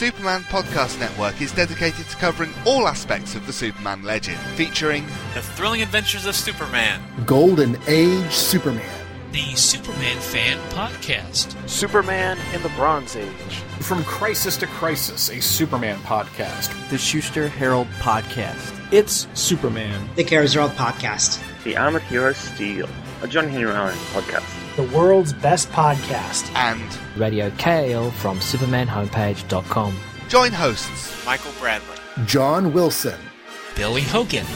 Superman Podcast Network is dedicated to covering all aspects of the Superman legend, featuring The Thrilling Adventures of Superman, Golden Age Superman, the Superman Fan Podcast, Superman in the Bronze Age, From Crisis to Crisis, a Superman podcast, The Schuster Herald Podcast. It's Superman. The Carousel Podcast. The Amateur Steel, a John Henry Allen podcast. The world's best podcast. and Radio KL from SupermanHomepage.com. join hosts Michael Bradley, John Wilson, Billy Hogan,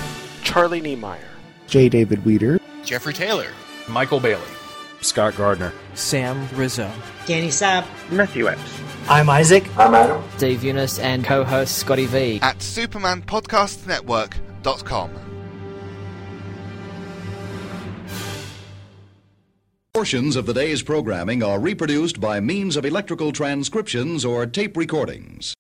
Charlie Niemeyer, J. David Weeder, Jeffrey Taylor. Michael Bailey, Scott Gardner. Sam Rizzo. Danny Sapp. Matthew Epps. I'm Isaac. I'm Adam. Dave Eunice and co-host Scotty V. at supermanpodcastnetwork.com. Portions of the day's programming are reproduced by means of electrical transcriptions or tape recordings.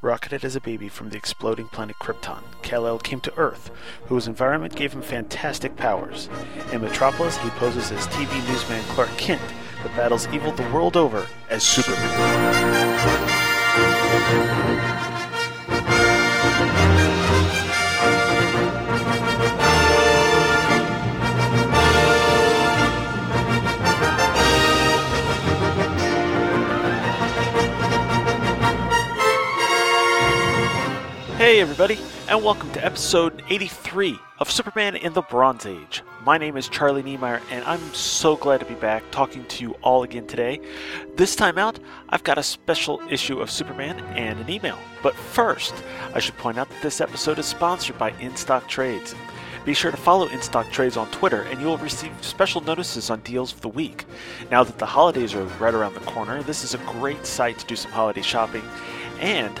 Rocketed as a baby from the exploding planet Krypton, Kal-El came to Earth, whose environment gave him fantastic powers. In Metropolis, he poses as TV newsman Clark Kent, but battles evil the world over as Superman. Hey everybody, and welcome to episode 83 of Superman in the Bronze Age. My name is Charlie Niemeyer, and I'm so glad to be back talking to you all again today. This time out, I've got a special issue of Superman and an email. But first, I should point out that this episode is sponsored by InStock Trades. Be sure to follow InStock Trades on Twitter, and you will receive special notices on deals of the week. Now that the holidays are right around the corner, this is a great site to do some holiday shopping, and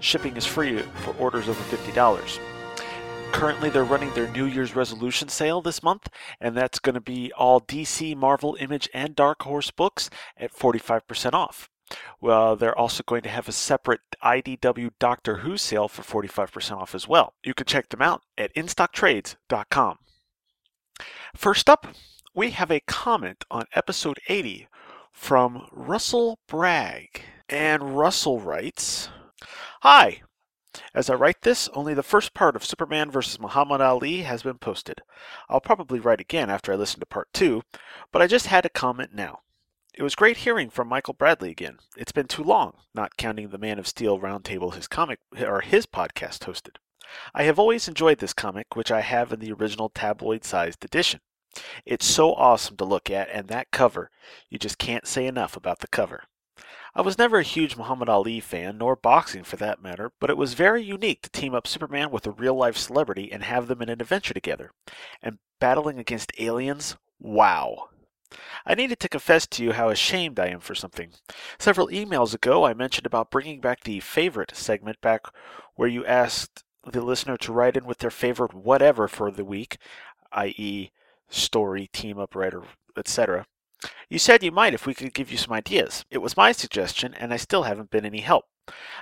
shipping is free for orders over $50. Currently, they're running their New Year's resolution sale this month, and that's going to be all DC, Marvel, Image, and Dark Horse books at 45% off. Well, they're also going to have a separate IDW Doctor Who sale for 45% off as well. You can check them out at instocktrades.com. First up, we have a comment on episode 80 from Russell Bragg. And Russell writes, Hi! As I write this, only the first part of Superman vs. Muhammad Ali has been posted. I'll probably write again after I listen to part 2, but I just had to comment now. It was great hearing from Michael Bradley again. It's been too long, not counting the Man of Steel roundtable his comic or his podcast hosted. I have always enjoyed this comic, which I have in the original tabloid-sized edition. It's so awesome to look at, and that cover, you just can't say enough about the cover. I was never a huge Muhammad Ali fan, nor boxing for that matter, but it was very unique to team up Superman with a real life celebrity and have them in an adventure together. And battling against aliens? Wow. I needed to confess to you how ashamed I am for something. Several emails ago, I mentioned about bringing back the favorite segment back where you asked the listener to write in with their favorite whatever for the week, i.e., story, team up, writer, etc. You said you might if we could give you some ideas. It was my suggestion, and I still haven't been any help.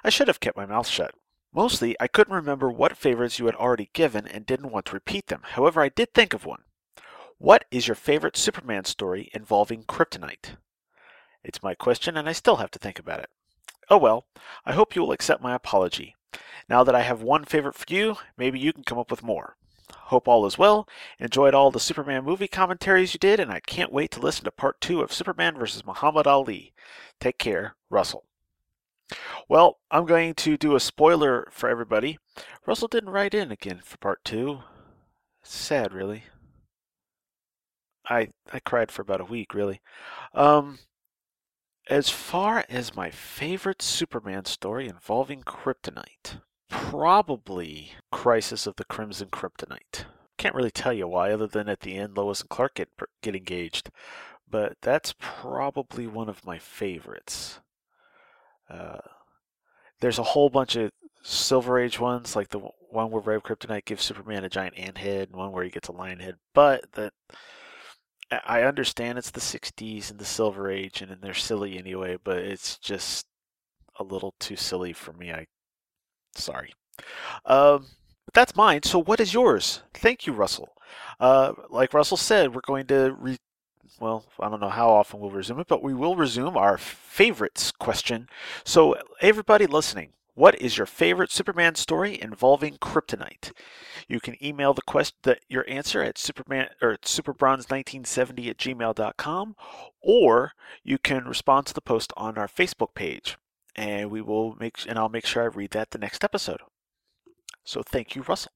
I should have kept my mouth shut. Mostly, I couldn't remember what favorites you had already given and didn't want to repeat them. However, I did think of one. What is your favorite Superman story involving kryptonite? It's my question, and I still have to think about it. Oh well, I hope you will accept my apology. Now that I have one favorite for you, maybe you can come up with more. Hope all is well. Enjoyed all the Superman movie commentaries you did, and I can't wait to listen to part two of Superman vs. Muhammad Ali. Take care, Russell. Well, I'm going to do a spoiler for everybody. Russell didn't write in again for part two. Sad, really. I I cried for about a week, really. Um, as far as my favorite Superman story involving kryptonite, probably Crisis of the Crimson Kryptonite. Can't really tell you why, other than at the end Lois and Clark get get engaged, but that's probably one of my favorites. Uh, there's a whole bunch of Silver Age ones, like the one where of Kryptonite gives Superman a giant ant head, and one where he gets a lion head. But that I understand it's the '60s and the Silver Age, and they're silly anyway. But it's just a little too silly for me. I sorry. Um, that's mine. So what is yours? Thank you, Russell. Uh, like Russell said, we're going to re- well, I don't know how often we'll resume it, but we will resume our favorites question. So, everybody listening, what is your favorite Superman story involving kryptonite? You can email the quest the, your answer at superman or superbronze1970 at gmail.com, or you can respond to the post on our Facebook page, and we will make and I'll make sure I read that the next episode. So thank you, Russell.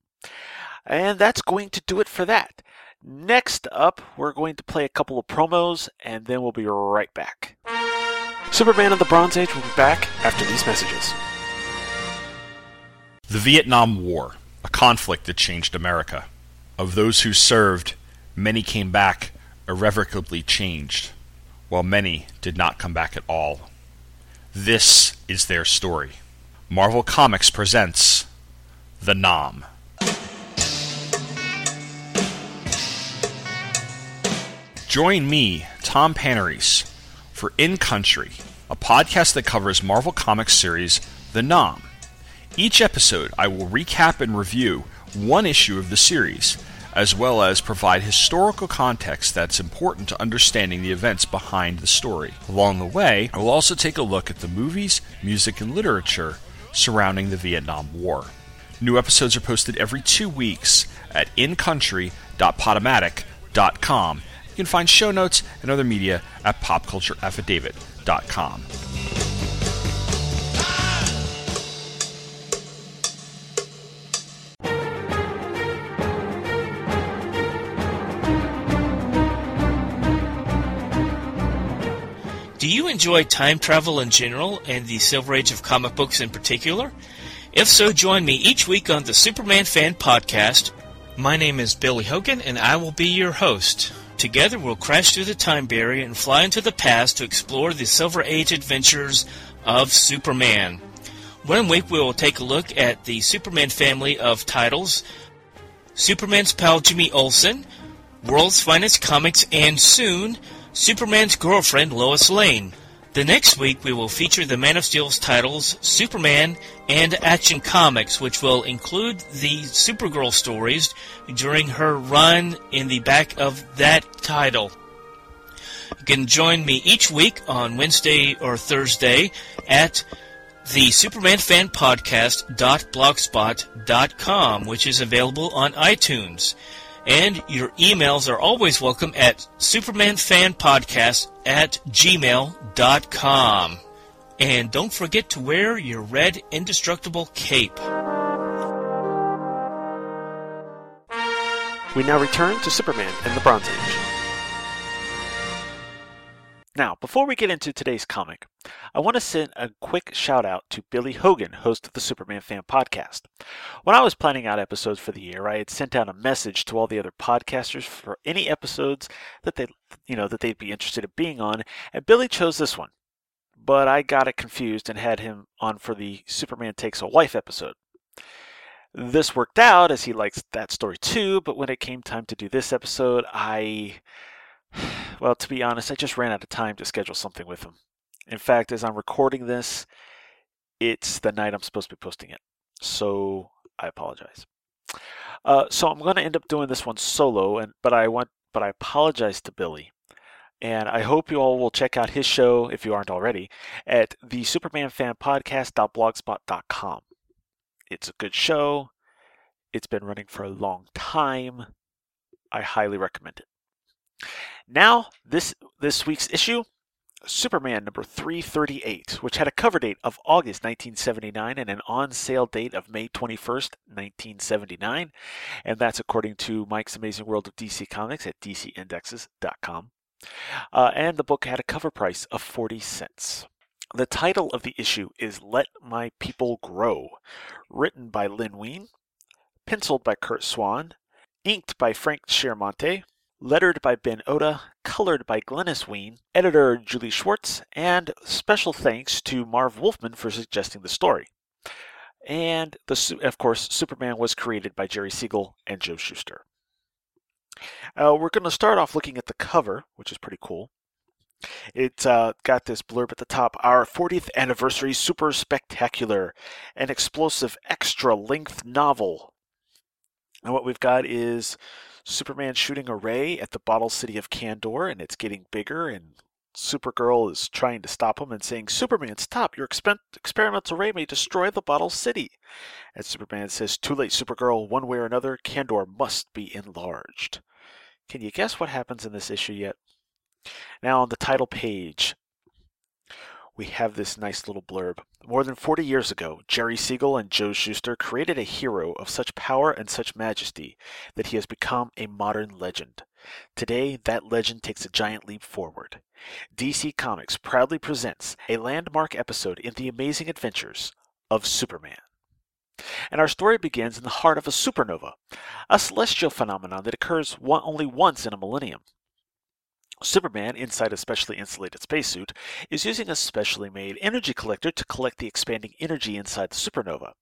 And that's going to do it for that. Next up, we're going to play a couple of promos, and then we'll be right back. Superman of the Bronze Age will be back after these messages. The Vietnam War, a conflict that changed America. Of those who served, many came back irrevocably changed, while many did not come back at all. This is their story. Marvel Comics presents The 'Nam. Join me, Tom Panarese, for In Country, a podcast that covers Marvel Comics series The 'Nam. Each episode, I will recap and review one issue of the series, as well as provide historical context that's important to understanding the events behind the story. Along the way, I will also take a look at the movies, music, and literature surrounding the Vietnam War. New episodes are posted every two weeks at incountry.podomatic.com you can find show notes and other media at popcultureaffidavit.com. you enjoy time travel in general and the Silver Age of comic books in particular? If so, join me each week on the Superman Fan Podcast. My name is Billy Hogan, and I will be your host. Together, we'll crash through the time barrier and fly into the past to explore the Silver Age adventures of Superman. One week, we will take a look at the Superman family of titles Superman's pal Jimmy Olsen, World's Finest Comics, and soon, Superman's girlfriend Lois Lane. The next week, we will feature the Man of Steel's titles Superman and Action Comics, which will include the Supergirl stories during her run in the back of that title. You can join me each week on Wednesday or Thursday at the Superman Fan Podcast.blogspot.com, which is available on iTunes. And your emails are always welcome at supermanfanpodcast at gmail.com. And don't forget to wear your red indestructible cape. We now return to Superman and the Bronze Age. Now, before we get into today's comic, I want to send a quick shout out to Billy Hogan, host of the Superman Fan Podcast. When I was planning out episodes for the year, I had sent out a message to all the other podcasters for any episodes that they, you know, that they'd be interested in being on, and Billy chose this one. But I got it confused and had him on for the Superman Takes a Wife episode. This worked out as he likes that story too, but when it came time to do this episode, I well, to be honest, I just ran out of time to schedule something with him. In fact, as I'm recording this, it's the night I'm supposed to be posting it. So I apologize. Uh, so I'm going to end up doing this one solo, and but I want, but I apologize to Billy, and I hope you all will check out his show if you aren't already at the Superman Fan Podcast.blogspot.com. It's a good show. It's been running for a long time. I highly recommend it. Now, this this week's issue, Superman number 338, which had a cover date of August 1979 and an on sale date of May 21st, 1979, and that's according to Mike's Amazing World of DC Comics at DCIndexes.com. Uh, and the book had a cover price of 40 cents. The title of the issue is Let My People Grow, written by Len Wein, penciled by Curt Swan, inked by Frank Chiaramonte, lettered by Ben Oda, colored by Glynis Wein, editor Julie Schwartz, and special thanks to Marv Wolfman for suggesting the story. And the, of course, Superman was created by Jerry Siegel and Joe Shuster. Uh, we're going to start off looking at the cover, which is pretty cool. It's uh, got this blurb at the top Our 40th anniversary super spectacular, an explosive extra length novel. And what we've got is Superman shooting a ray at the bottle city of Kandor, and it's getting bigger, and Supergirl is trying to stop him and saying, Superman, stop! Your expen- experimental ray may destroy the bottle city. And Superman says, Too late, Supergirl. One way or another, Kandor must be enlarged. Can you guess what happens in this issue yet? Now, on the title page, we have this nice little blurb. More than 40 years ago, Jerry Siegel and Joe Shuster created a hero of such power and such majesty that he has become a modern legend. Today, that legend takes a giant leap forward. DC Comics proudly presents a landmark episode in the amazing adventures of Superman. And our story begins in the heart of a supernova, a celestial phenomenon that occurs one, only once in a millennium. Superman, inside a specially insulated spacesuit, is using a specially made energy collector to collect the expanding energy inside the supernova.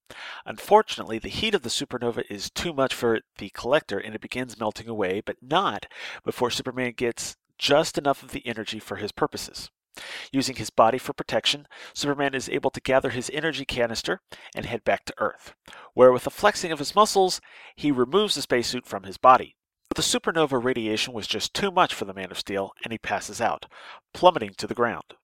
Unfortunately, the heat of the supernova is too much for the collector and it begins melting away, but not before Superman gets just enough of the energy for his purposes. Using his body for protection, Superman is able to gather his energy canister and head back to Earth, where with a flexing of his muscles, he removes the spacesuit from his body. But the supernova radiation was just too much for the Man of Steel, and he passes out, plummeting to the ground.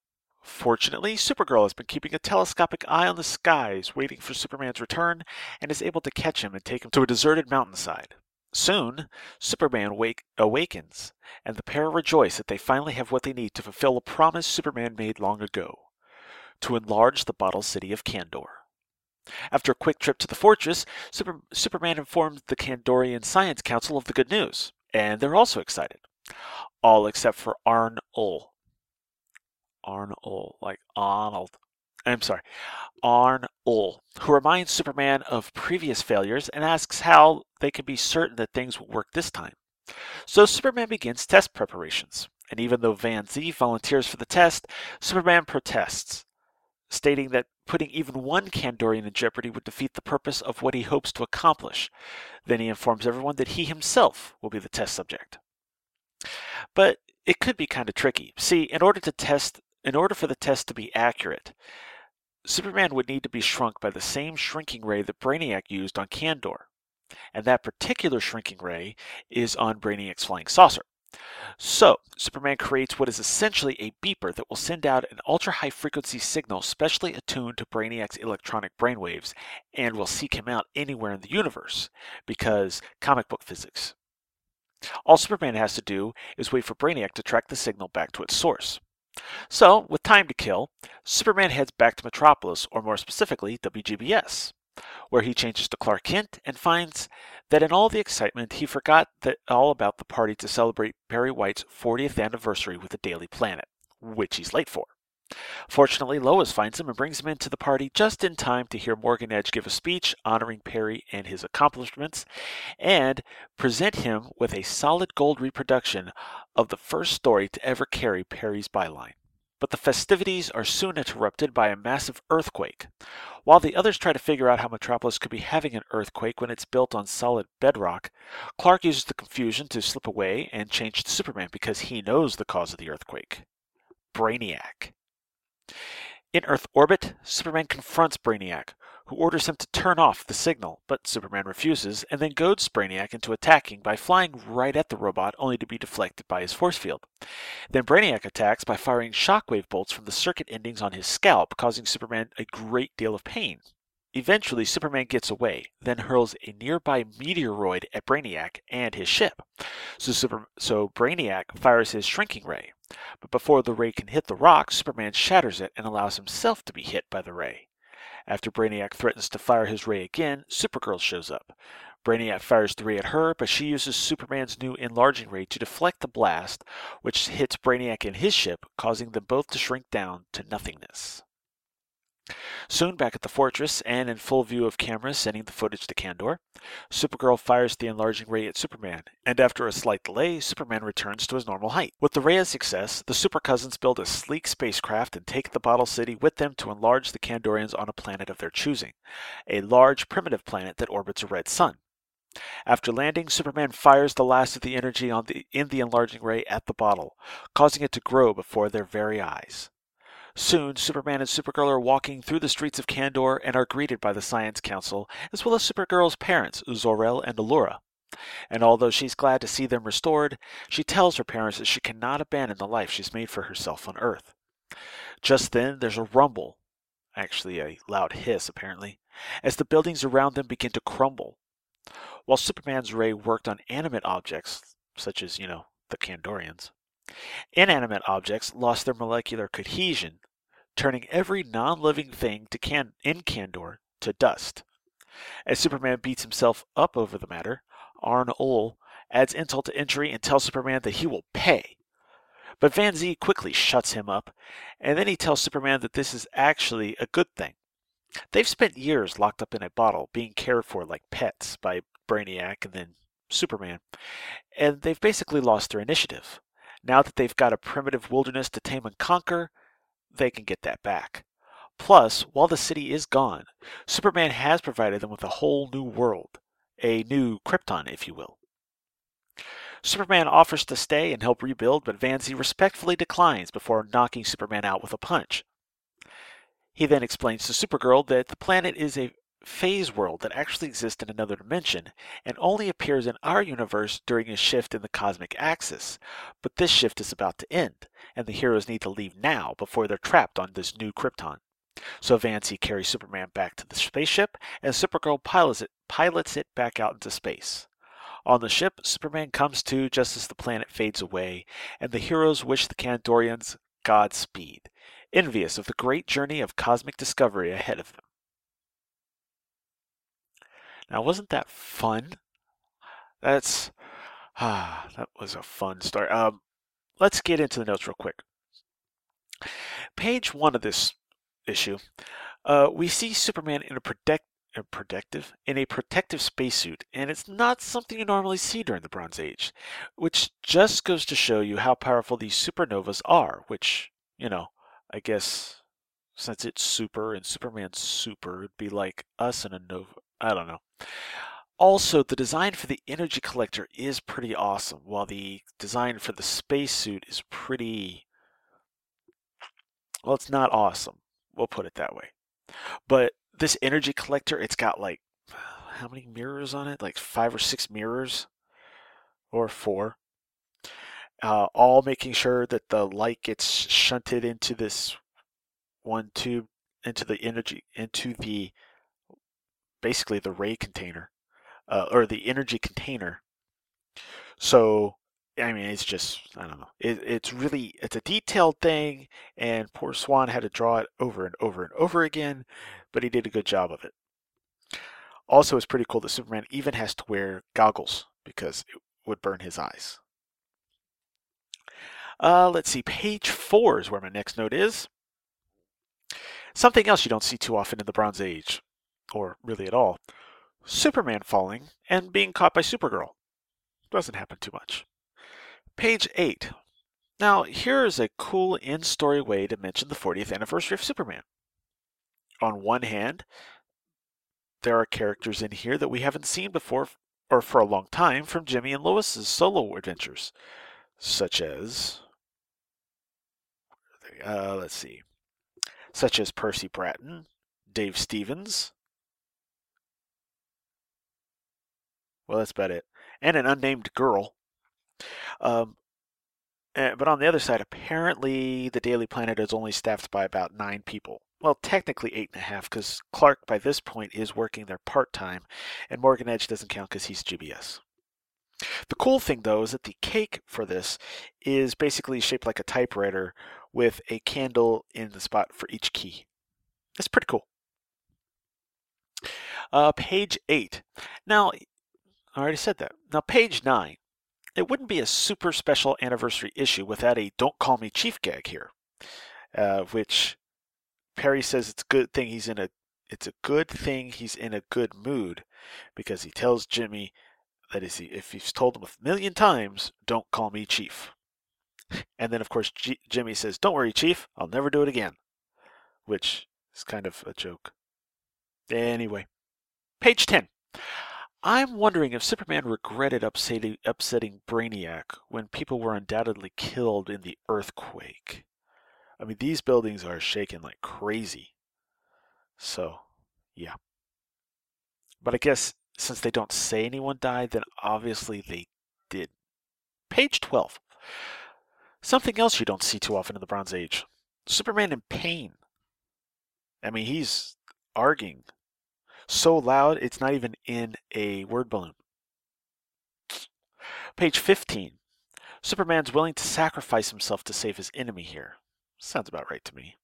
Fortunately, Supergirl has been keeping a telescopic eye on the skies, waiting for Superman's return, and is able to catch him and take him to a deserted mountainside. Soon, Superman wake, awakens, and the pair rejoice that they finally have what they need to fulfill a promise Superman made long ago to enlarge the bottle city of Kandor. After a quick trip to the fortress, Super- Superman informs the Kandorian Science Council of the good news, and they're also excited. All except for Arn Ull. Arn Ull, like Arnold. I'm sorry, Arn Ull, who reminds Superman of previous failures and asks how they can be certain that things will work this time. So Superman begins test preparations, and even though Van Zee volunteers for the test, Superman protests, stating that putting even one Kandorian in jeopardy would defeat the purpose of what he hopes to accomplish. Then he informs everyone that he himself will be the test subject. But it could be kind of tricky. See, in order to test in order for the test to be accurate, Superman would need to be shrunk by the same shrinking ray that Brainiac used on Kandor. And that particular shrinking ray is on Brainiac's flying saucer. So, Superman creates what is essentially a beeper that will send out an ultra high frequency signal specially attuned to Brainiac's electronic brainwaves and will seek him out anywhere in the universe because comic book physics. All Superman has to do is wait for Brainiac to track the signal back to its source. So, with time to kill, Superman heads back to Metropolis, or more specifically, WGBS, where he changes to Clark Kent and finds that in all the excitement, he forgot that all about the party to celebrate Perry White's 40th anniversary with the Daily Planet, which he's late for. Fortunately, Lois finds him and brings him into the party just in time to hear Morgan Edge give a speech honoring Perry and his accomplishments and present him with a solid gold reproduction of the first story to ever carry Perry's byline. But the festivities are soon interrupted by a massive earthquake. While the others try to figure out how Metropolis could be having an earthquake when it's built on solid bedrock, Clark uses the confusion to slip away and change to Superman because he knows the cause of the earthquake Brainiac. In Earth orbit, Superman confronts Brainiac, who orders him to turn off the signal, but Superman refuses and then goads Brainiac into attacking by flying right at the robot only to be deflected by his force field. Then Brainiac attacks by firing shockwave bolts from the circuit endings on his scalp, causing Superman a great deal of pain. Eventually, Superman gets away, then hurls a nearby meteoroid at Brainiac and his ship. So, Super, so Brainiac fires his shrinking ray. But before the ray can hit the rock, Superman shatters it and allows himself to be hit by the ray. After Brainiac threatens to fire his ray again, Supergirl shows up. Brainiac fires the ray at her, but she uses Superman's new enlarging ray to deflect the blast, which hits Brainiac and his ship, causing them both to shrink down to nothingness. Soon back at the fortress and in full view of cameras sending the footage to Kandor, Supergirl fires the enlarging ray at Superman, and after a slight delay, Superman returns to his normal height. With the ray a success, the Super Cousins build a sleek spacecraft and take the Bottle City with them to enlarge the Kandorians on a planet of their choosing, a large primitive planet that orbits a red sun. After landing, Superman fires the last of the energy the, in the enlarging ray at the bottle, causing it to grow before their very eyes. Soon, Superman and Supergirl are walking through the streets of Kandor and are greeted by the Science Council, as well as Supergirl's parents, Zor-El and Allura. And although she's glad to see them restored, she tells her parents that she cannot abandon the life she's made for herself on Earth. Just then, there's a rumble, actually a loud hiss apparently, as the buildings around them begin to crumble. While Superman's ray worked on animate objects, such as, you know, the Kandorians, Inanimate objects lost their molecular cohesion, turning every non-living thing to can- in Kandor to dust. As Superman beats himself up over the matter, Arn Ohl adds insult to injury and tells Superman that he will pay. But Van Zee quickly shuts him up, and then he tells Superman that this is actually a good thing. They've spent years locked up in a bottle, being cared for like pets by Brainiac and then Superman, and they've basically lost their initiative. Now that they've got a primitive wilderness to tame and conquer, they can get that back. Plus, while the city is gone, Superman has provided them with a whole new world, a new Krypton, if you will. Superman offers to stay and help rebuild, but Van Zee respectfully declines before knocking Superman out with a punch. He then explains to Supergirl that the planet is a phase world that actually exists in another dimension and only appears in our universe during a shift in the cosmic axis. But this shift is about to end, and the heroes need to leave now before they're trapped on this new Krypton. So Van Zee carries Superman back to the spaceship, and Supergirl pilots it, pilots it back out into space. On the ship, Superman comes to just as the planet fades away, and the heroes wish the Kandorians Godspeed, envious of the great journey of cosmic discovery ahead of them. Now, wasn't that fun? That's ah, that was a fun start. Um, let's get into the notes real quick. Page one of this issue, uh, we see Superman in a protect, a protective in a protective spacesuit, and it's not something you normally see during the Bronze Age, which just goes to show you how powerful these supernovas are. Which you know, I guess since it's super and Superman's super, it'd be like us in a nova. I don't know. Also, the design for the energy collector is pretty awesome, while the design for the spacesuit is pretty. Well, it's not awesome. We'll put it that way. But this energy collector, it's got like how many mirrors on it? Like five or six mirrors, or four. Uh, all making sure that the light gets shunted into this one tube, into the energy, into the basically the ray container uh, or the energy container. So I mean, it's just I don't know. It, it's really it's a detailed thing, and poor Swan had to draw it over and over and over again, but he did a good job of it. Also, it's pretty cool that Superman even has to wear goggles because it would burn his eyes. Uh, let's see, page four is where my next note is. Something else you don't see too often in the Bronze Age or really at all, Superman falling and being caught by Supergirl. Doesn't happen too much. Page 8. Now, here is a cool in story way to mention the 40th anniversary of Superman. On one hand, there are characters in here that we haven't seen before or for a long time from Jimmy and Lois's solo adventures, such as, uh, let's see, such as Percy Bratton, Dave Stevens, Well, that's about it. And an unnamed girl. Um, eh, but on the other side, apparently the Daily Planet is only staffed by about nine people. Well, technically eight and a half, because Clark by this point is working there part time, and Morgan Edge doesn't count because he's GBS. The cool thing, though, is that the cake for this is basically shaped like a typewriter with a candle in the spot for each key. That's pretty cool. Uh, page 8. Now, I already said that. Now, page 9. It wouldn't be a super special anniversary issue without a Don't Call Me Chief gag here, uh, which Perry says it's a good thing he's in a it's a good thing he's in a good mood because he tells Jimmy that is if he's told him a million times, don't call me chief. And then of course G- Jimmy says, "Don't worry, chief, I'll never do it again," which is kind of a joke. Anyway, page 10. I'm wondering if Superman regretted upsetting, upsetting Brainiac when people were undoubtedly killed in the earthquake. I mean, these buildings are shaking like crazy. So, yeah. But I guess since they don't say anyone died, then obviously they did. Page 12. Something else you don't see too often in the Bronze Age Superman in pain. I mean, he's arguing so loud it's not even in a word balloon. Page 15. Superman's willing to sacrifice himself to save his enemy here. Sounds about right to me.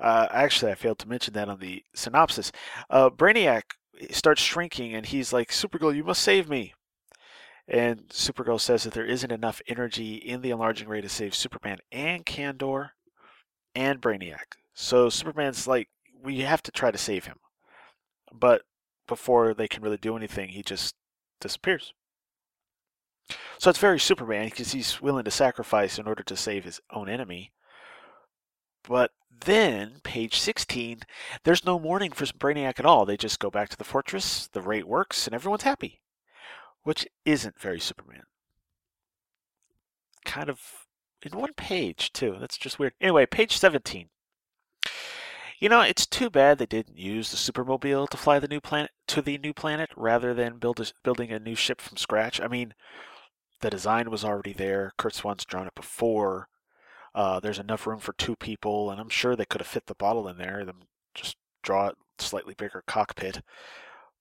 Uh, actually, I failed to mention that on the synopsis. Uh, Brainiac starts shrinking and he's like, Supergirl, you must save me. And Supergirl says that there isn't enough energy in the enlarging ray to save Superman and Kandor and Brainiac. So Superman's like, we have to try to save him. But before they can really do anything, he just disappears. So it's very Superman because he's willing to sacrifice in order to save his own enemy. But then, page 16, there's no mourning for Brainiac at all. They just go back to the fortress, the rate works, and everyone's happy. Which isn't very Superman. Kind of in one page, too. That's just weird. Anyway, page 17. You know, it's too bad they didn't use the supermobile to fly the new planet to the new planet rather than build a, building a new ship from scratch. I mean, the design was already there. Curt Swan's drawn it before. Uh, there's enough room for two people, and I'm sure they could have fit the bottle in there. Then just draw a slightly bigger cockpit.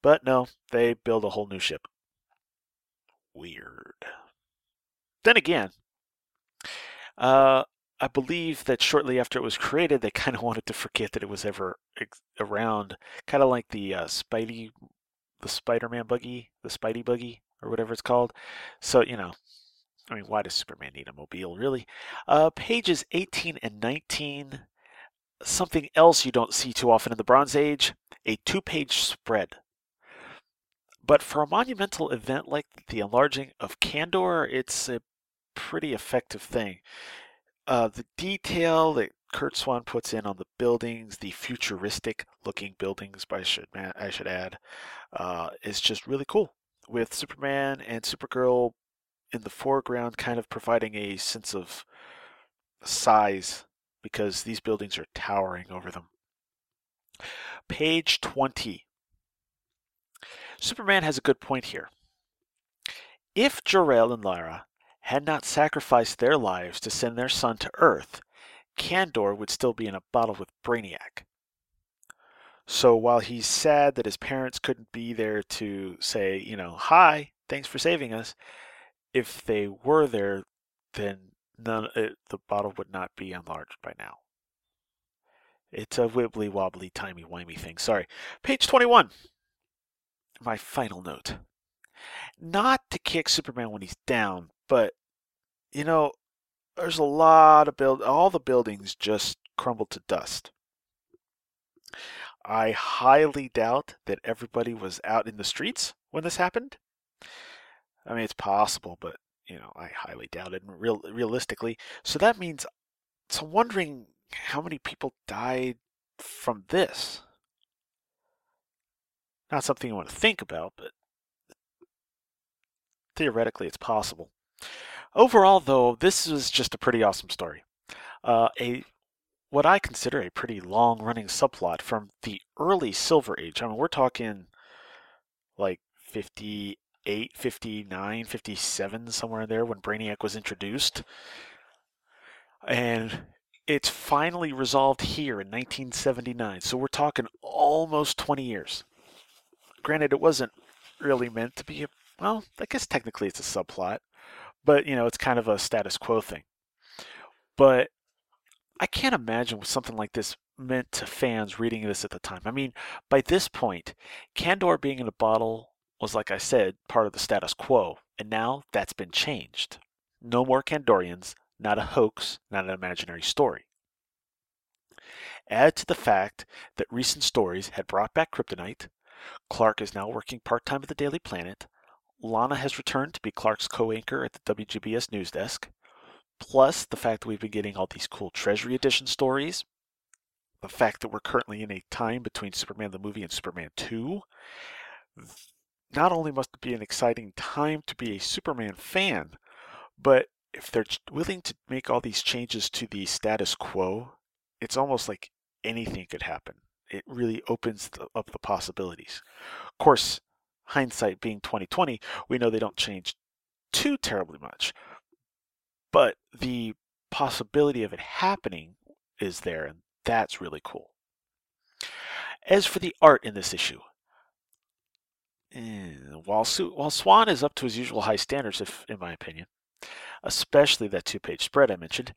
But no, they build a whole new ship. Weird. Then again, uh, I believe that shortly after it was created, they kind of wanted to forget that it was ever around, kind of like the uh, Spidey, the Spider-Man buggy, the Spidey buggy, or whatever it's called. So you know, I mean, why does Superman need a mobile, really? Uh, pages 18 and 19. Something else you don't see too often in the Bronze Age: a two-page spread. But for a monumental event like the enlarging of Kandor, it's a pretty effective thing. Uh, the detail that Curt Swan puts in on the buildings, the futuristic looking buildings, I should I should add, uh, is just really cool. With Superman and Supergirl in the foreground, kind of providing a sense of size because these buildings are towering over them. Page 20. Superman has a good point here. If Jor-El and Lara had not sacrificed their lives to send their son to Earth, Kandor would still be in a bottle with Brainiac. So while he's sad that his parents couldn't be there to say, you know, hi, thanks for saving us, if they were there, then none, uh, the bottle would not be enlarged by now. It's a wibbly wobbly, timey wimey thing. Sorry. Page 21. My final note. Not to kick Superman when he's down, but you know, there's a lot of build all the buildings just crumbled to dust. I highly doubt that everybody was out in the streets when this happened. I mean, it's possible, but you know, I highly doubt it. Real, realistically, so that means, so I'm wondering how many people died from this. Not something you want to think about, but theoretically, it's possible. Overall, though, this is just a pretty awesome story. Uh, a what I consider a pretty long-running subplot from the early Silver Age. I mean, we're talking like 58, 59, 57, somewhere in there when Brainiac was introduced. And it's finally resolved here in 1979. So we're talking almost 20 years. Granted, it wasn't really meant to be a, well, I guess technically it's a subplot but you know it's kind of a status quo thing. But I can't imagine what something like this meant to fans reading this at the time. I mean, by this point, Kandor being in a bottle was, like I said, part of the status quo, and now that's been changed. No more Kandorians, not a hoax, not an imaginary story. Add to the fact that recent stories had brought back Kryptonite, Clark is now working part time at the Daily Planet, Lana has returned to be Clark's co anchor at the WGBS news desk, plus the fact that we've been getting all these cool Treasury Edition stories, the fact that we're currently in a time between Superman the movie and Superman 2. Not only must it be an exciting time to be a Superman fan, but if they're willing to make all these changes to the status quo, it's almost like anything could happen. It really opens up the possibilities. Of course, hindsight being 2020, we know they don't change too terribly much. But the possibility of it happening is there, and that's really cool. As for the art in this issue, eh, while, while Swan is up to his usual high standards, if in my opinion, especially that two-page spread I mentioned,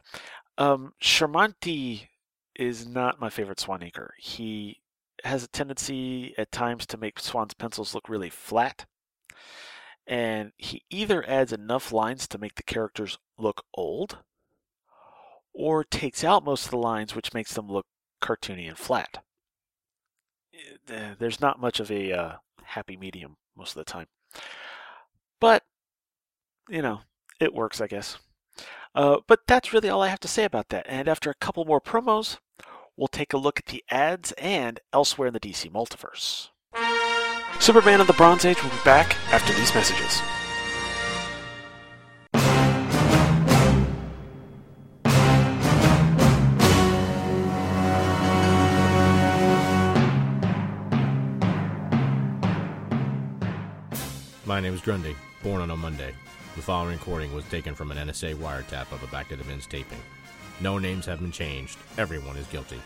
um, Chiaramonte is not my favorite Swan. He has a tendency at times to make Swan's pencils look really flat. And he either adds enough lines to make the characters look old, or takes out most of the lines, which makes them look cartoony and flat. Eh, there's not much of a uh, happy medium most of the time. But, you know, it works, I guess. Uh, but that's really all I have to say about that. And after a couple more promos, we'll take a look at the ads and elsewhere in the DC multiverse. Superman of the Bronze Age will be back after these messages. My name is Grundy, born on a Monday. The following recording was taken from an NSA wiretap of a Back to the Bins taping. No names have been changed. Everyone is guilty.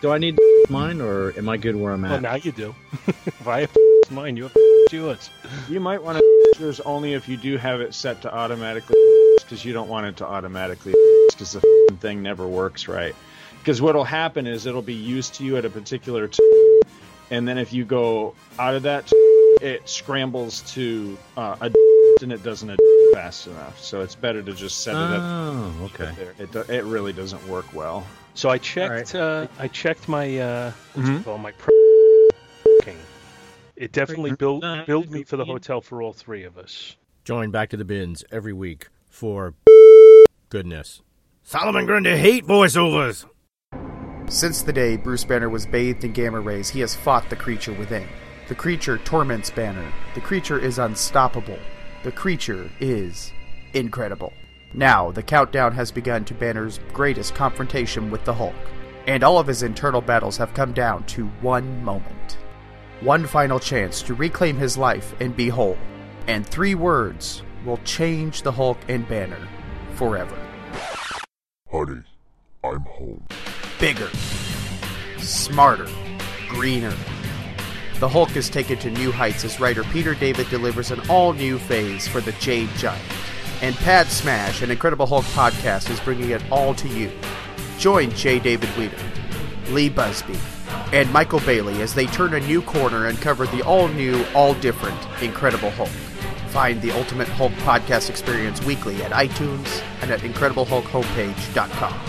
Do I need mine, or am I good where I'm at? Well, now you do. if I have mine, you have yours. You might want to yours only if you do have it set to automatically because you don't want it to automatically because the thing never works right. Because what'll happen is it'll be used to you at a particular t- and then if you go out of that, t- it scrambles to uh, a and it doesn't a fast enough. So it's better to just set it up. Oh, okay. It do- it really doesn't work well. So I checked. Uh, I checked my uh, what's Mhm. it called? my pre- It definitely billed billed me for the hotel for all three of us. Join Back to the Bins every week for goodness. Solomon Grundy hate voiceovers. Since the day Bruce Banner was bathed in gamma rays, he has fought the creature within. The creature torments Banner. The creature is unstoppable. The creature is incredible. Now, the countdown has begun to Banner's greatest confrontation with the Hulk, and all of his internal battles have come down to one moment. One final chance to reclaim his life and be whole, and three words will change the Hulk and Banner forever. Honey, I'm home. Bigger, smarter, greener. The Hulk is taken to new heights as writer Peter David delivers an all new phase for the Jade Giant. And Pod Smash, an Incredible Hulk podcast, is bringing it all to you. Join J. David Weeder, Lee Busby, and Michael Bailey as they turn a new corner and cover the all new, all different Incredible Hulk. Find the Ultimate Hulk podcast experience weekly at iTunes and at IncredibleHulkHomepage.com.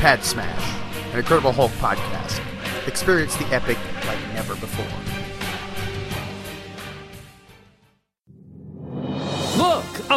Pod Smash, an Incredible Hulk podcast. Experience the epic like never before.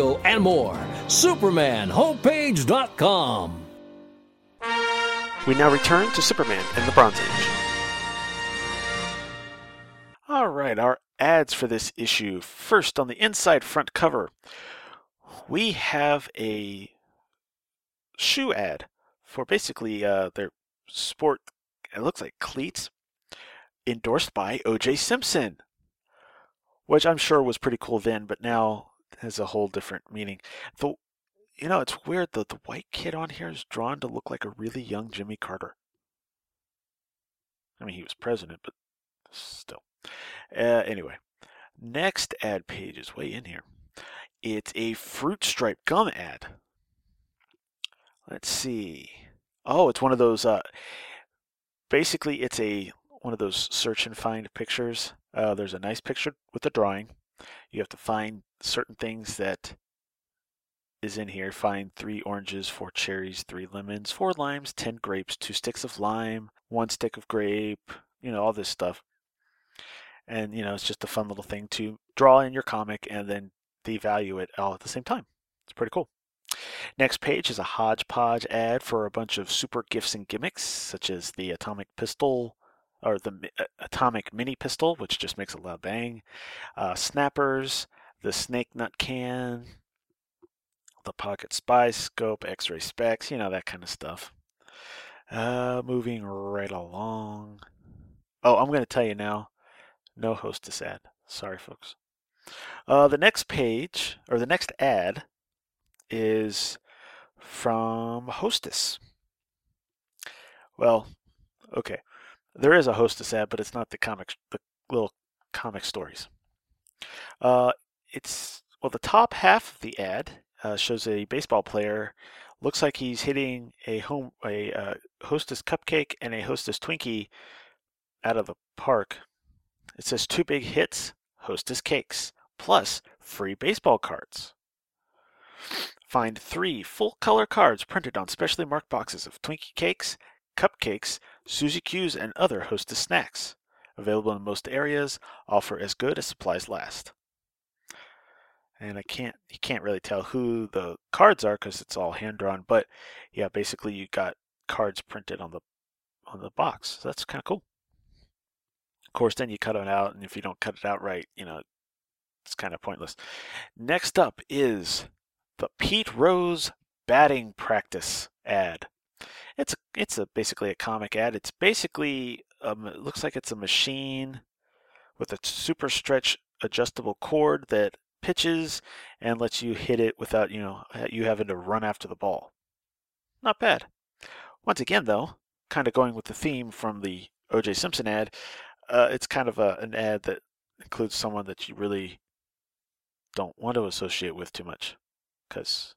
and more. SupermanHomepage.com. We now return to Superman in the Bronze Age. All right, our ads for this issue. First, on the inside front cover, we have a shoe ad for basically uh, their sport, it looks like cleats, endorsed by O.J. Simpson, which I'm sure was pretty cool then, but now has a whole different meaning. The you know, it's weird that the white kid on here is drawn to look like a really young Jimmy Carter. I mean, he was president, but still. Uh, anyway, next ad page is way in here. It's a fruit stripe gum ad. Let's see. Oh, it's one of those. Uh, basically, it's a one of those search and find pictures. Uh, there's a nice picture with a drawing. You have to find certain things that is in here. Find three oranges, four cherries, three lemons, four limes, ten grapes, two sticks of lime, one stick of grape. You know all this stuff. And you know it's just a fun little thing to draw in your comic and then devalue it all at the same time. It's pretty cool. Next page is a hodgepodge ad for a bunch of super gifts and gimmicks, such as the atomic pistol, or the uh, atomic mini pistol, which just makes a loud bang, uh, snappers, the snake nut can, the pocket spy scope, X-ray specs, you know that kind of stuff. Uh, moving right along. Oh, I'm going to tell you now. No hostess ad. Sorry, folks. Uh, the next page, or the next ad, is from Hostess. Well, okay. There is a Hostess ad, but it's not the comic, the little comic stories. Uh, it's well, the top half of the ad uh, shows a baseball player. Looks like he's hitting a home a uh, Hostess cupcake and a Hostess Twinkie out of the park. It says two big hits, Hostess cakes, plus free baseball cards. Find three full color cards printed on specially marked boxes of Twinkie cakes, cupcakes, Suzy Q's, and other Hostess snacks. Available in most areas, offer as good as supplies last. And I can't, you can't really tell who the cards are because it's all hand drawn. But yeah, basically you got cards printed on the on the box. So that's kind of cool. Of course, then you cut it out, and if you don't cut it out right, you know, it's kind of pointless. Next up is the Pete Rose batting practice ad. It's it's a basically a comic ad. It's basically um, it looks like it's a machine with a super stretch adjustable cord that pitches and lets you hit it without you know you having to run after the ball. Not bad. Once again, though, kind of going with the theme from the O.J. Simpson ad, uh, it's kind of a, an ad that includes someone that you really don't want to associate with too much, because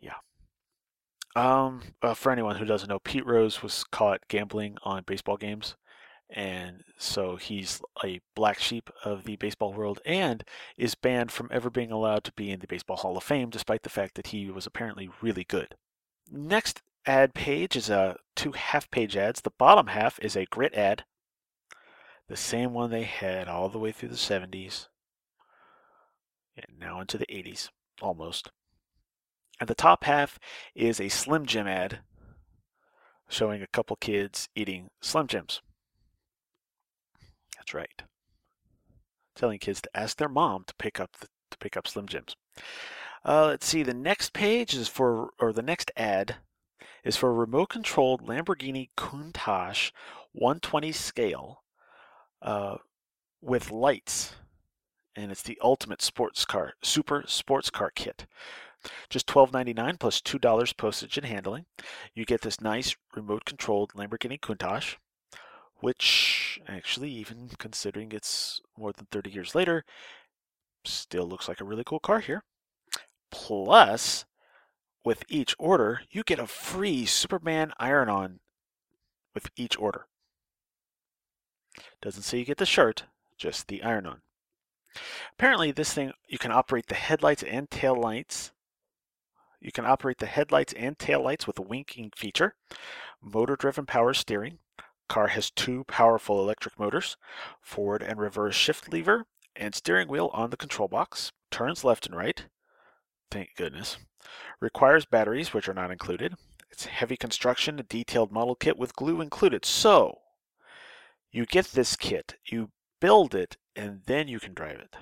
yeah. Um, uh, for anyone who doesn't know, Pete Rose was caught gambling on baseball games, and so he's a black sheep of the baseball world and is banned from ever being allowed to be in the Baseball Hall of Fame, despite the fact that he was apparently really good. Next ad page is a two half-page ads. The bottom half is a grit ad, the same one they had all the way through the 70s, and now into the 80s, almost. And the top half is a Slim Jim ad showing a couple kids eating Slim Jims. That's right. Telling kids to ask their mom to pick up the, to pick up Slim Jims. Uh, let's see. The next page is for, or the next ad is for a remote-controlled Lamborghini Countach 120 scale uh, with lights, and it's the ultimate sports car, super sports car kit. Just $12.99 plus $2 postage and handling. You get this nice remote controlled Lamborghini Countach, which actually, even considering it's more than 30 years later, still looks like a really cool car here. Plus, with each order, you get a free Superman iron on with each order. Doesn't say you get the shirt, just the iron on. Apparently, this thing you can operate the headlights and tail lights you can operate the headlights and tail lights with a winking feature, motor-driven power steering. Car has two powerful electric motors, forward and reverse shift lever, and steering wheel on the control box. Turns left and right. Thank goodness. Requires batteries, which are not included. It's heavy construction, a detailed model kit with glue included. So, you get this kit, you build it, and then you can drive it.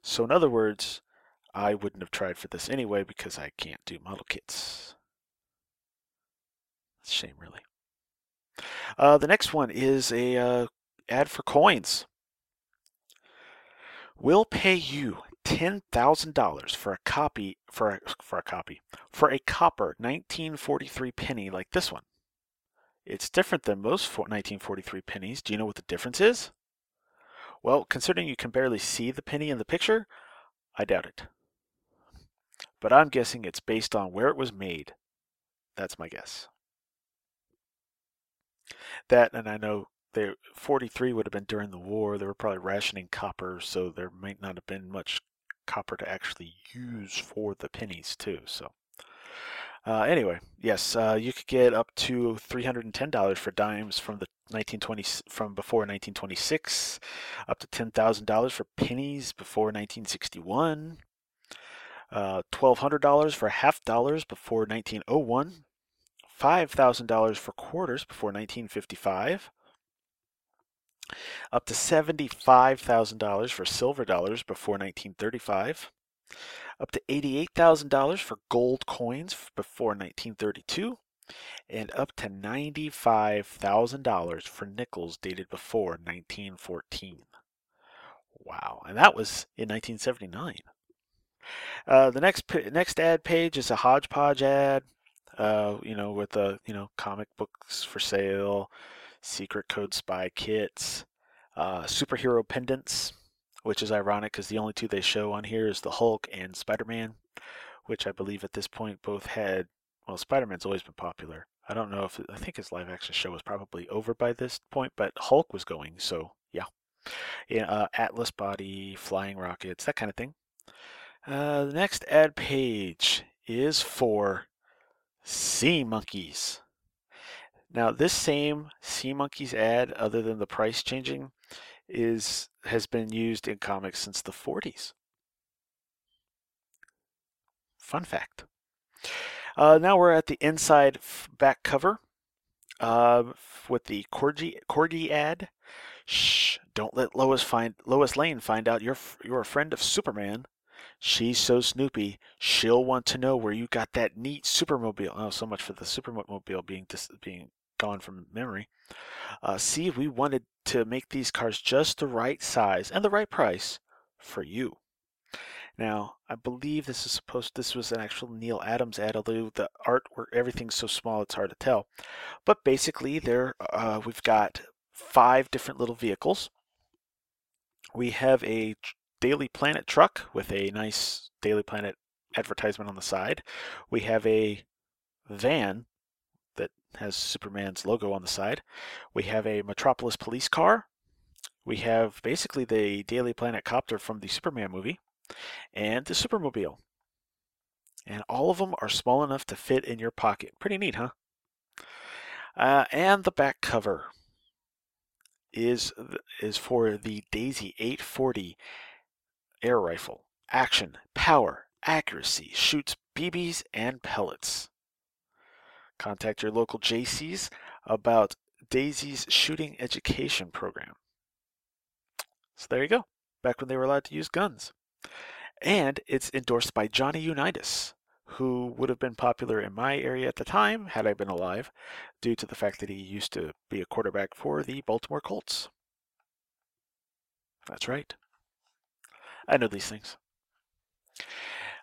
So, in other words, I wouldn't have tried for this anyway because I can't do model kits. Shame, really. Uh, the next one is a uh, ad for coins. We'll pay you ten thousand dollars for a copy for a, for a copy for a copper 1943 penny like this one. It's different than most 1943 pennies. Do you know what the difference is? Well, considering you can barely see the penny in the picture, I doubt it. But I'm guessing it's based on where it was made. That's my guess. That, and I know they 43 would have been during the war. They were probably rationing copper, so there might not have been much copper to actually use for the pennies too. So uh, anyway, yes, uh, you could get up to $310 for dimes from the 1920 from before 1926, up to $10,000 for pennies before 1961, uh, $1,200 for half dollars before 1901, $5,000 for quarters before 1955, up to $75,000 for silver dollars before 1935, up to $88,000 for gold coins before 1932, and up to $95,000 for nickels dated before 1914. Wow, and that was in 1979. Uh, the next next ad page is a hodgepodge ad, uh, you know, with the you know comic books for sale, secret code spy kits, uh, superhero pendants, which is ironic because the only two they show on here is the Hulk and Spider-Man, which I believe at this point both had. Well, Spider-Man's always been popular. I don't know if I think his live-action show was probably over by this point, but Hulk was going, so yeah. Yeah, uh, Atlas body, flying rockets, that kind of thing. Uh, the next ad page is for Sea Monkeys. Now, this same Sea Monkeys ad, other than the price changing, is has been used in comics since the 40s. Fun fact. Uh, now we're at the inside back cover uh, with the Corgi, Corgi ad. Shh! Don't let Lois find Lois Lane find out you're you're a friend of Superman. She's so snoopy, she'll want to know where you got that neat supermobile. Oh, so much for the supermobile being dis- being gone from memory. Uh, see, we wanted to make these cars just the right size and the right price for you. Now, I believe this is supposed. This was an actual Neal Adams ad, although the artwork, everything's so small, it's hard to tell. But basically, there uh, we've got five different little vehicles. We have a Daily Planet truck with a nice Daily Planet advertisement on the side. We have a van that has Superman's logo on the side. We have a Metropolis police car. We have basically the Daily Planet copter from the Superman movie and the Supermobile. And all of them are small enough to fit in your pocket. Pretty neat, huh? Uh, and the back cover is is for the Daisy 840 air rifle. Action, power, accuracy, shoots BBs and pellets. Contact your local JCs about Daisy's shooting education program. So there you go. Back when they were allowed to use guns. And it's endorsed by Johnny Unitas, who would have been popular in my area at the time, had I been alive, due to the fact that he used to be a quarterback for the Baltimore Colts. That's right. I know these things.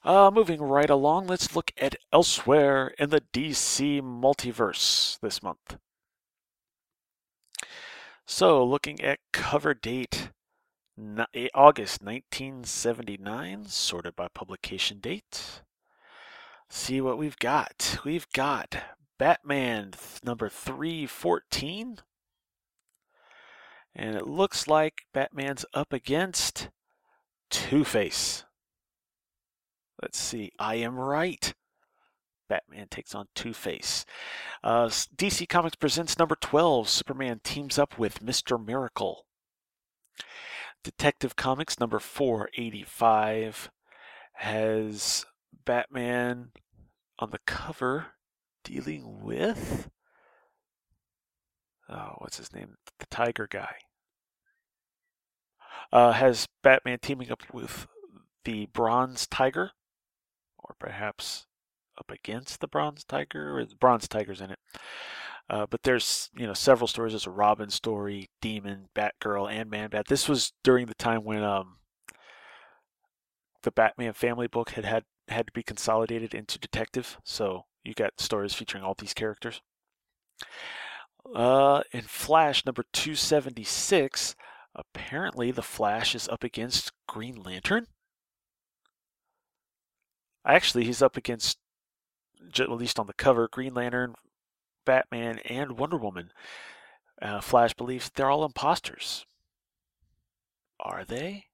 Uh, moving right along, let's look at elsewhere in the DC multiverse this month. So, looking at cover date August 1979, sorted by publication date. See what we've got. We've got Batman number 314. And it looks like Batman's up against Two Face. Let's see. I am right. Batman takes on Two Face. Uh, DC Comics presents number 12. Superman teams up with Mr. Miracle. Detective Comics number 485 has Batman on the cover dealing with. Oh, what's his name? The Tiger guy uh, has Batman teaming up with the Bronze Tiger, or perhaps up against the Bronze Tiger, or the Bronze Tiger's in it. Uh, but there's you know several stories. There's a Robin story, Demon, Batgirl, and Man Bat. This was during the time when um, the Batman family book had had had to be consolidated into Detective. So you got stories featuring all these characters. Uh, in Flash number 276, apparently the Flash is up against Green Lantern. Actually, he's up against, at least on the cover, Green Lantern, Batman, and Wonder Woman. Uh, Flash believes they're all imposters. Are they?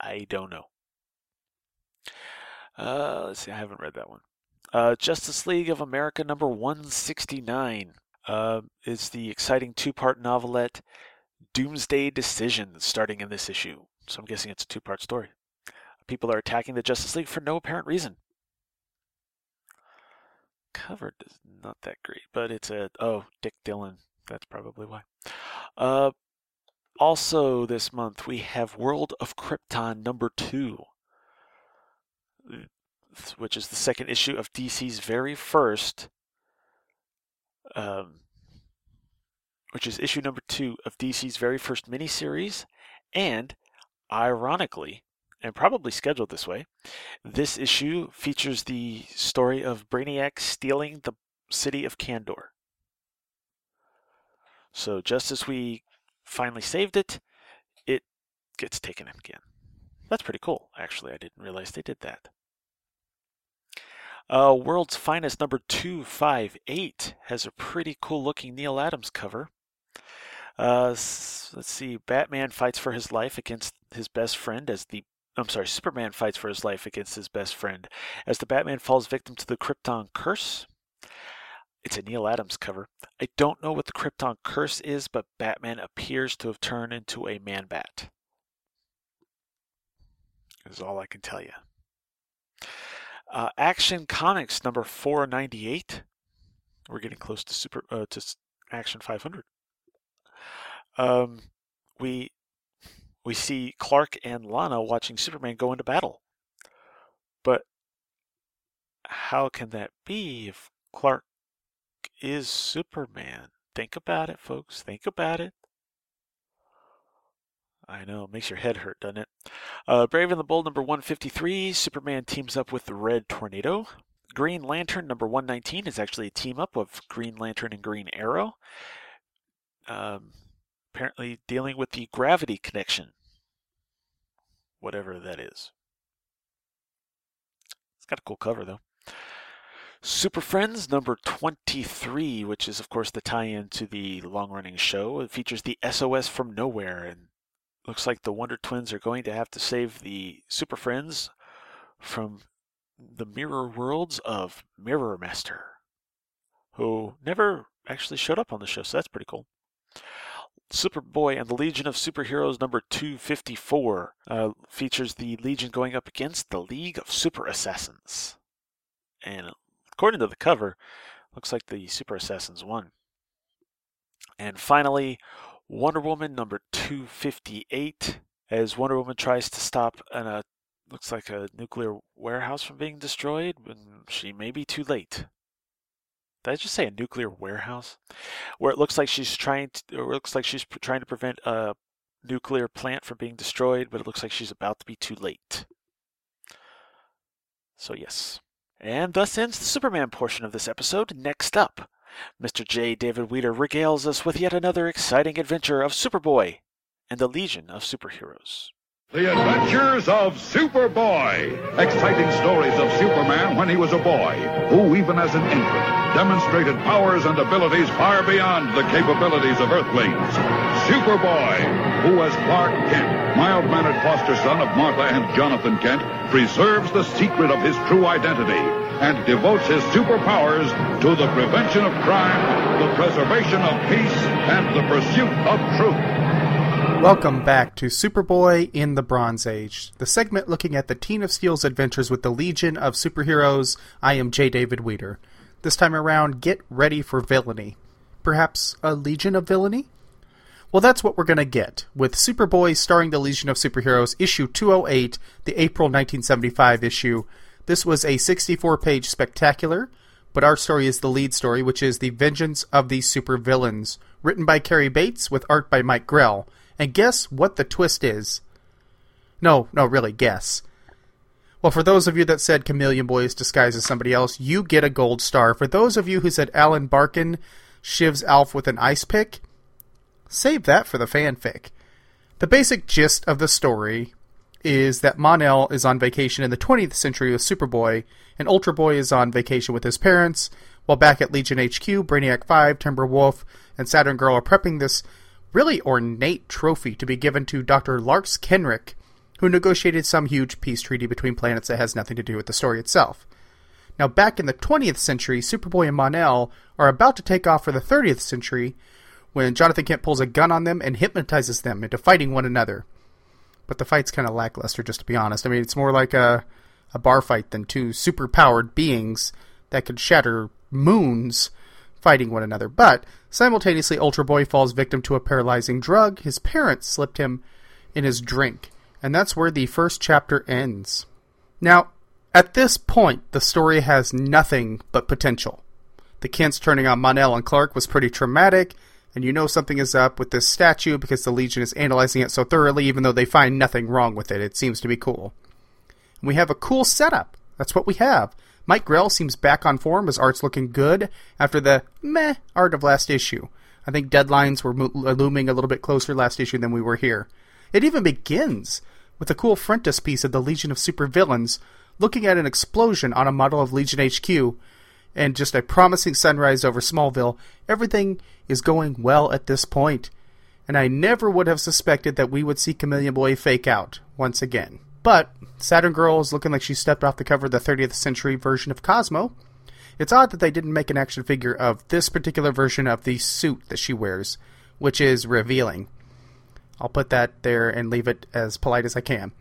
I don't know. Uh, let's see, I haven't read that one. Uh, Justice League of America number 169 uh, is the exciting two part novelette Doomsday Decision starting in this issue. So I'm guessing it's a two part story. People are attacking the Justice League for no apparent reason. Cover is not that great, but it's a oh Dick Dillin. That's probably why. Uh, also this month we have World of Krypton number two, which is the second issue of DC's very first, um, which is issue number two of DC's very first miniseries, and ironically, and probably scheduled this way, this issue features the story of Brainiac stealing the city of Kandor. So just as we finally saved it, it gets taken again. That's pretty cool, actually. I didn't realize they did that. Uh, World's Finest number 258 has a pretty cool looking Neal Adams cover. Uh, let's see. Batman fights for his life against his best friend as the I'm sorry, Superman fights for his life against his best friend as the Batman falls victim to the Krypton curse. It's a Neal Adams cover. I don't know what the Krypton curse is, but Batman appears to have turned into a man bat. Is all I can tell you. Uh, Action Comics number 498. We're getting close to super uh, to Action 500. Um, we we see Clark and Lana watching Superman go into battle. But how can that be if Clark is Superman? Think about it, folks. Think about it. I know, it makes your head hurt, doesn't it? Uh, Brave and the Bold number 153, Superman teams up with the Red Tornado. Green Lantern number 119 is actually a team up of Green Lantern and Green Arrow. Um, apparently dealing with the gravity connection, whatever that is. It's got a cool cover though. Super Friends number 23, which is, of course, the tie in to the long running show. It features the SOS from Nowhere, and looks like the Wonder Twins are going to have to save the Super Friends from the mirror worlds of Mirror Master, who never actually showed up on the show, so that's pretty cool. Superboy and the Legion of Superheroes number 254 uh, features the Legion going up against the League of Super Assassins. And according to the cover, looks like the Super Assassins won. And finally, Wonder Woman number 258 as Wonder Woman tries to stop an uh, looks like a nuclear warehouse from being destroyed, and she may be too late. Did I just say a nuclear warehouse? Where it looks like she's trying to, it looks like she's trying to prevent a nuclear plant from being destroyed, but it looks like she's about to be too late. So yes. And thus ends the Superman portion of this episode. Next up, Mr. J. David Weeder regales us with yet another exciting adventure of Superboy and the Legion of Superheroes. The Adventures of Superboy. Exciting stories of Superman when he was a boy, who, even as an infant, demonstrated powers and abilities far beyond the capabilities of Earthlings. Superboy, who, as Clark Kent, mild mannered foster son of Martha and Jonathan Kent, preserves the secret of his true identity and devotes his superpowers to the prevention of crime, the preservation of peace, and the pursuit of truth. Welcome back to Superboy in the Bronze Age, the segment looking at the Teen of Steel's adventures with the Legion of Superheroes. I am J. David Weeder. This time around, get ready for villainy. Perhaps a Legion of Villainy? Well, that's what we're going to get with Superboy starring the Legion of Superheroes, issue 208, the April 1975 issue. This was a 64 page spectacular, but our story is the lead story, which is The Vengeance of the Supervillains, written by Cary Bates with art by Mike Grell. And guess what the twist is? No, no, really, guess. Well, for those of you that said Chameleon Boy is disguised as somebody else, you get a gold star. For those of you who said Alan Barkin shivs Alf with an ice pick. Save that for the fanfic. The basic gist of the story is that Mon-El is on vacation in the 20th century with Superboy, and Ultra Boy is on vacation with his parents, while back at Legion HQ, Brainiac 5, Timberwolf, and Saturn Girl are prepping this really ornate trophy to be given to Dr. Lars Kenrick, who negotiated some huge peace treaty between planets that has nothing to do with the story itself. Now, back in the 20th century, Superboy and Mon-El are about to take off for the 30th century when Jonathan Kent pulls a gun on them and hypnotizes them into fighting one another. But the fight's kind of lackluster, just to be honest. I mean, it's more like a, a bar fight than two super-powered beings that could shatter moons fighting one another. But simultaneously, Ultra Boy falls victim to a paralyzing drug. His parents slipped him in his drink, and that's where the first chapter ends. Now, at this point, the story has nothing but potential. The Kents turning on Mon-El and Clark was pretty traumatic, and you know something is up with this statue because the Legion is analyzing it so thoroughly, even though they find nothing wrong with it. It seems to be cool. And we have a cool setup. That's what we have. Mike Grell seems back on form. His art's looking good after the meh art of last issue. I think deadlines were mo- uh, looming a little bit closer last issue than we were here. It even begins with a cool frontispiece of the Legion of Supervillains looking at an explosion on a model of Legion HQ and just a promising sunrise over Smallville. Everything is going well at this point, and I never would have suspected that we would see Chameleon Boy fake out once again. But Saturn Girl is looking like she stepped off the cover of the 30th century version of Cosmo. It's odd that they didn't make an action figure of this particular version of the suit that she wears, which is revealing. I'll put that there and leave it as polite as I can.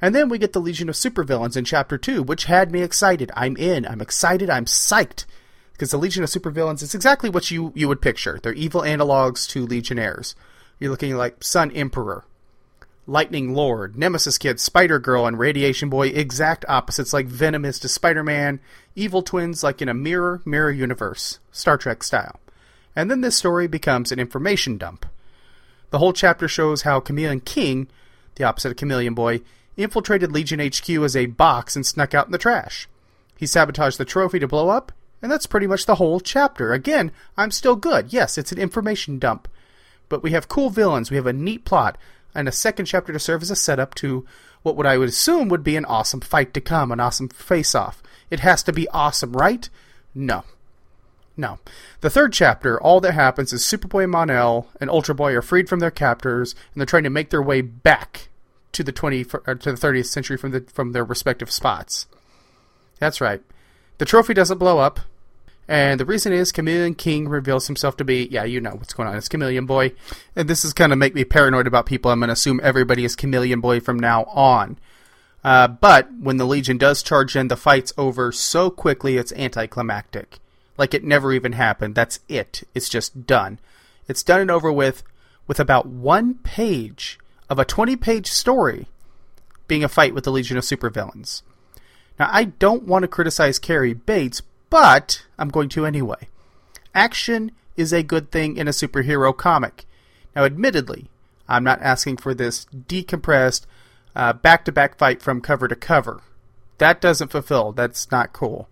And then we get the Legion of Supervillains in Chapter 2, which had me excited. I'm in. I'm excited. I'm psyched. Because the Legion of Supervillains is exactly what you, you would picture. They're evil analogs to Legionnaires. You're looking like Sun Emperor, Lightning Lord, Nemesis Kid, Spider Girl, and Radiation Boy, exact opposites like Venom is to Spider Man, evil twins like in a mirror, mirror universe, Star Trek style. And then this story becomes an information dump. The whole chapter shows how Chameleon King, the opposite of Chameleon Boy, infiltrated Legion HQ as a box and snuck out in the trash. He sabotaged the trophy to blow up, and that's pretty much the whole chapter. Again, I'm still good. Yes, it's an information dump. But we have cool villains, we have a neat plot, and a second chapter to serve as a setup to what would I would assume would be an awesome fight to come, an awesome face off. It has to be awesome, right? No. No. The third chapter, all that happens is Superboy Mon-El and Ultra Boy are freed from their captors, and they're trying to make their way back to the 20 uh, to the 30th century from the from their respective spots. That's right. The trophy doesn't blow up, and the reason is Chameleon King reveals himself to be yeah, you know what's going on. It's Chameleon Boy, and this is going to make me paranoid about people. I'm going to assume everybody is Chameleon Boy from now on. Uh, but when the Legion does charge in, the fight's over so quickly it's anticlimactic. Like it never even happened. That's it. It's just done. It's done and over with with about one page of a 20 page story being a fight with the Legion of Supervillains. Now, I don't want to criticize Cary Bates, but I'm going to anyway. Action is a good thing in a superhero comic. Now, admittedly, I'm not asking for this decompressed, back to back fight from cover to cover. That doesn't fulfill. That's not cool.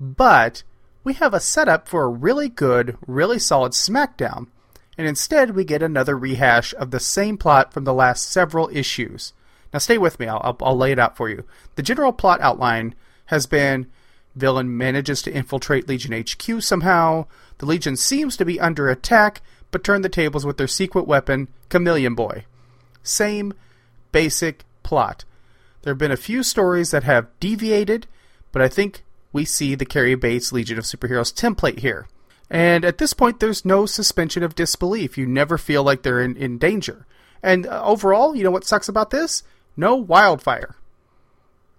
But we have a setup for a really good, really solid SmackDown and instead we get another rehash of the same plot from the last several issues. Now, stay with me, I'll, I'll, I'll, lay it out for you. The general plot outline has been villain manages to infiltrate Legion HQ somehow, the Legion seems to be under attack, but turn the tables with their secret weapon, Chameleon Boy. Same basic plot. There have been a few stories that have deviated, but I think we see the Cary Bates Legion of Superheroes template here. And at this point, there's no suspension of disbelief. You never feel like they're in, in danger. And uh, overall, you know what sucks about this? No wildfire.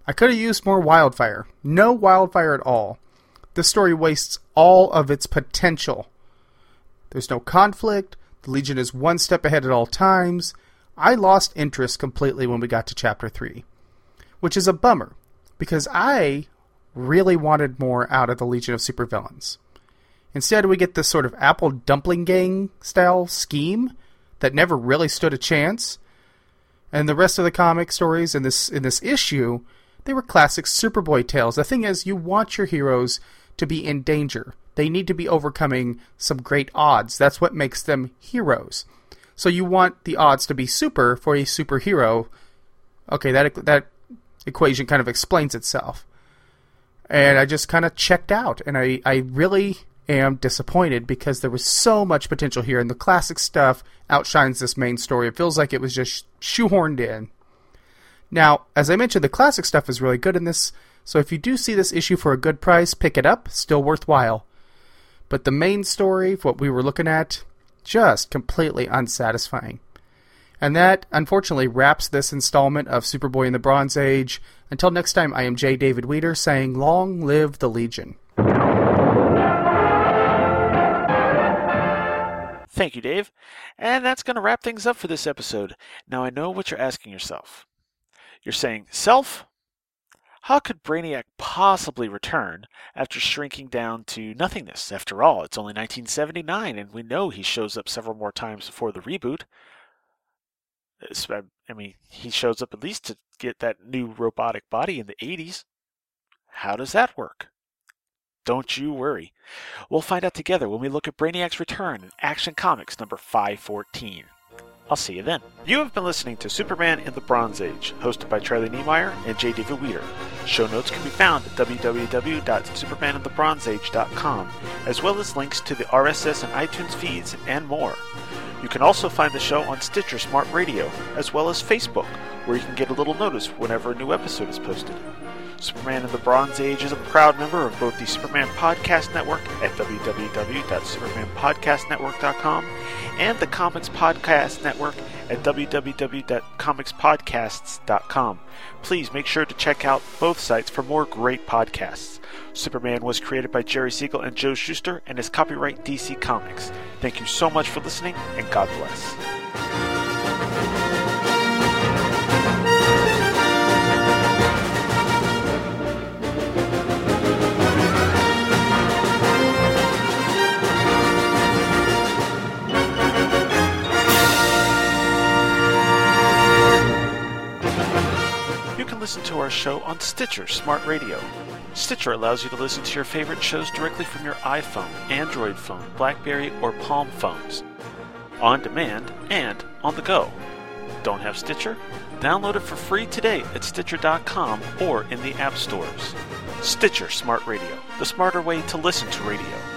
I could have used more wildfire. No wildfire at all. This story wastes all of its potential. There's no conflict. The Legion is one step ahead at all times. I lost interest completely when we got to chapter 3, which is a bummer because I really wanted more out of the Legion of Supervillains. Instead, we get this sort of Apple Dumpling Gang style scheme that never really stood a chance. And the rest of the comic stories in this in this issue, they were classic Superboy tales. The thing is, you want your heroes to be in danger. They need to be overcoming some great odds. That's what makes them heroes. So you want the odds to be super for a superhero. Okay, that that equation kind of explains itself. And I just kind of checked out, and I, I really am disappointed because there was so much potential here, and the classic stuff outshines this main story. It feels like it was just shoehorned in. Now, as I mentioned, the classic stuff is really good in this, so if you do see this issue for a good price, pick it up, still worthwhile. But the main story, what we were looking at, just completely unsatisfying. And that, unfortunately, wraps this installment of Superboy in the Bronze Age. Until next time, I am J. David Weeder saying, Long live the Legion. Thank you, Dave. And that's going to wrap things up for this episode. Now I know what you're asking yourself. You're saying, Self? How could Brainiac possibly return after shrinking down to nothingness? After all, it's only 1979, and we know he shows up several more times before the reboot. I mean, he shows up at least to get that new robotic body in the 80s. How does that work? Don't you worry. We'll find out together when we look at Brainiac's return in Action Comics number 514. I'll see you then. You have been listening to Superman in the Bronze Age, hosted by Charlie Niemeyer and J. David Weeder. Show notes can be found at www.supermaninthebronzeage.com, as well as links to the RSS and iTunes feeds and more. You can also find the show on Stitcher Smart Radio, as well as Facebook, where you can get a little notice whenever a new episode is posted. Superman in the Bronze Age is a proud member of both the Superman Podcast Network at www.supermanpodcastnetwork.com and the Comics Podcast Network at www.comicspodcasts.com. Please make sure to check out both sites for more great podcasts. Superman was created by Jerry Siegel and Joe Shuster and is copyright DC Comics. Thank you so much for listening, and God bless. Listen to our show on Stitcher Smart Radio. Stitcher allows you to listen to your favorite shows directly from your iPhone, Android phone, Blackberry, or Palm phones. On demand and on the go. Don't have Stitcher? Download it for free today at Stitcher.com or in the app stores. Stitcher Smart Radio, the smarter way to listen to radio.